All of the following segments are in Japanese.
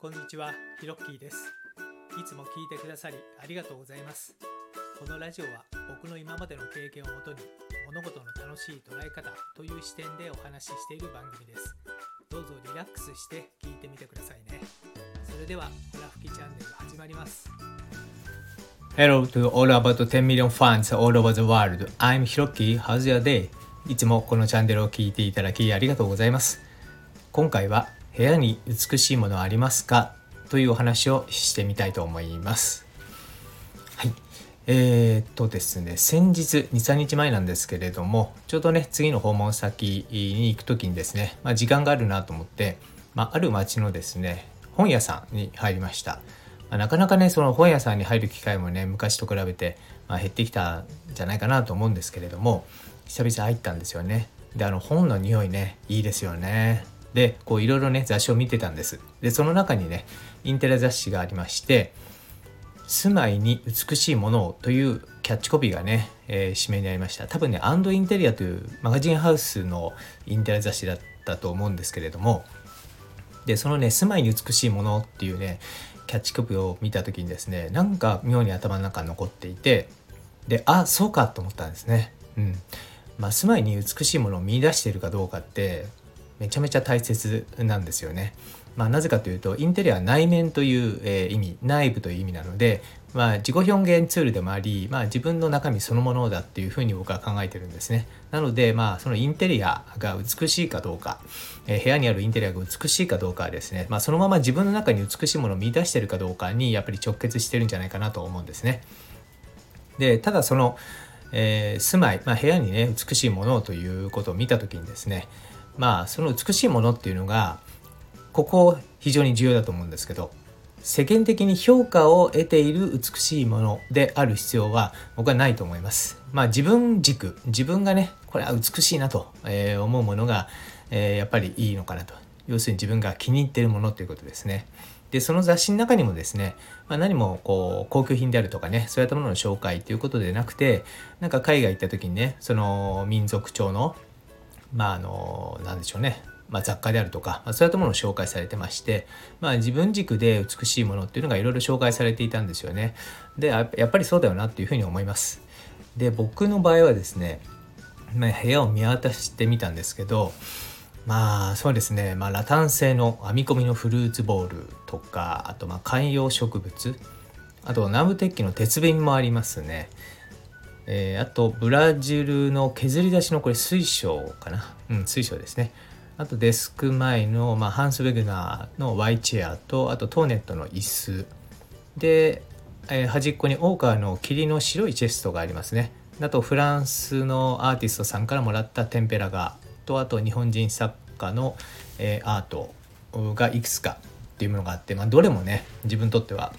こんにちは、ヒロッキーです。いつも聞いてくださりありがとうございます。このラジオは僕の今までの経験をもとに物事の楽しい捉え方という視点でお話ししている番組です。どうぞリラックスして聞いてみてくださいね。それでは、ホラ吹きチャンネル始まります。Hello to all about 10 million fans all over the world. I'm Hiroki. How's your day? いつもこのチャンネルを聞いていただきありがとうございます。今回は部屋に美しいものはありますか？というお話をしてみたいと思います。はい。えー、っとですね、先日2、3日前なんですけれども、ちょうどね、次の訪問先に行く時にですね、まあ、時間があるなと思って、まあ、ある町のですね、本屋さんに入りました。まあなかなかねその本屋さんに入る機会もね昔と比べて、まあ、減ってきたんじゃないかなと思うんですけれども久々入ったんですよねであの本の匂いねいいですよねでこういろいろね雑誌を見てたんです。でその中にねインテリ雑誌がありまして「住まいに美しいものを」というキャッチコピーがね、えー締めにありました。多分ねアンドインテリアというマガジンハウスのインテリ雑誌だったと思うんですけれどもでそのね「住まいに美しいもの」っていうねキャッチコピーを見た時にですねなんか妙に頭の中残っていてであそうかと思ったんですね。うん。まあ、住まいに美しいものを見出しているかどうかってめちゃめちゃ大切なんですよね。まあ、なぜかというとインテリアは内面という、えー意味内部という意味なので、まあ、自己表現ツールでもあり、まあ、自分の中身そのものだっていうふうに僕は考えてるんですね。なので、まあ、そのインテリアが美しいかどうか、えー部屋にあるインテリアが美しいかどうかはですね、まあ、そのまま自分の中に美しいものを見出してるかどうかにやっぱり直結してるんじゃないかなと思うんですね。でただその、えー住まい、まあ、部屋にね美しいものをということを見た時にですねまあその美しいものっていうのがここ非常に重要だと思うんですけど世間的に評価を得ている美しいものである必要は僕はないと思います。まあ自分軸自分がねこれは美しいなと、思うものが、やっぱりいいのかなと要するに自分が気に入ってるものということですね。でその雑誌の中にもですね、まあ、何もこう高級品であるとかねそういったものの紹介ということでなくてなんか海外行った時にねその民族調のまああのなんでしょうね、まあ、雑貨であるとか、まあ、そういったものを紹介されてまして、まあ、自分軸で美しいものっていうのがいろいろ紹介されていたんですよね。でややっぱりそうだよなっていうふうに思います。で僕の場合はですね、まあ、部屋を見渡してみたんですけどまあそうですね、まあ、ラタン製の編み込みのフルーツボールとかあとまあ観葉植物あと南部鉄器の鉄瓶もありますね。えーあとブラジルの削り出しのこれ水晶かな？うん水晶ですね。あとデスク前の、まあ、ハンス・ウェグナーの Y チェアとあとトーネットの椅子。で、えー端っこにオーカーの霧の白いチェストがありますね。あとフランスのアーティストさんからもらったテンペラ画とあと日本人作家の、えーアートがいくつかっていうものがあって、まあ、どれもね自分にとっては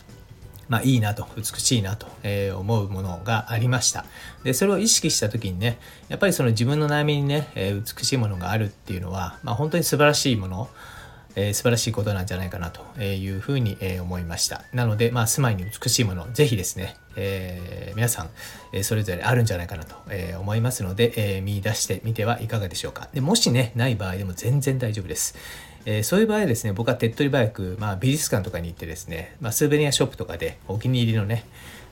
まあいいなと美しいなとえー思うものがありました。でそれを意識した時にねやっぱりその自分の悩みにね、えー美しいものがあるっていうのは、まあ、本当に素晴らしいものえー素晴らしいことなんじゃないかなというふうにえー思いました。なので、まあ、住まいに美しいものぜひですね、えー皆さん、えーそれぞれあるんじゃないかなとえー思いますので、えー見出してみてはいかがでしょうか。でもしねない場合でも全然大丈夫です。えーそういう場合ですね僕は手っ取り早く、まあ、美術館とかに行ってですね、まあ、スーベニアショップとかでお気に入りのね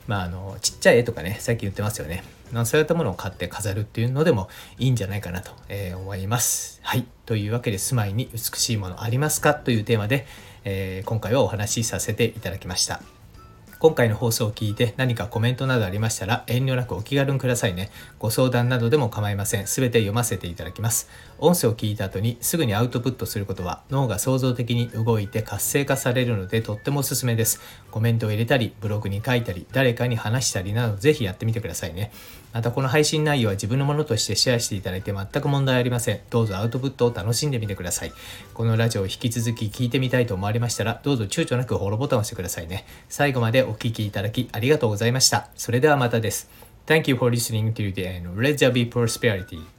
まあ、あのちっちゃい絵とかね最近言ってますよね。まあそういったものを買って飾るっていうのでもいいんじゃないかなと、えー思います。はい。というわけで住まいに美しいものありますか？というテーマで、えー今回はお話しさせていただきました。今回の放送を聞いて何かコメントなどありましたら遠慮なくお気軽にくださいね。ご相談などでも構いません。すべて読ませていただきます。音声を聞いた後にすぐにアウトプットすることは脳が創造的に動いて活性化されるのでとってもおすすめです。コメントを入れたり、ブログに書いたり、誰かに話したりなどぜひやってみてくださいね。またこの配信内容は自分のものとしてシェアしていただいて全く問題ありません。どうぞアウトプットを楽しんでみてください。このラジオを引き続き聞いてみたいと思われましたら、どうぞ躊躇なくフォローボタンを押してくださいね。最後までお聞きいただきありがとうございました。それではまたです。Thank you for listening to the end. Let there be prosperity.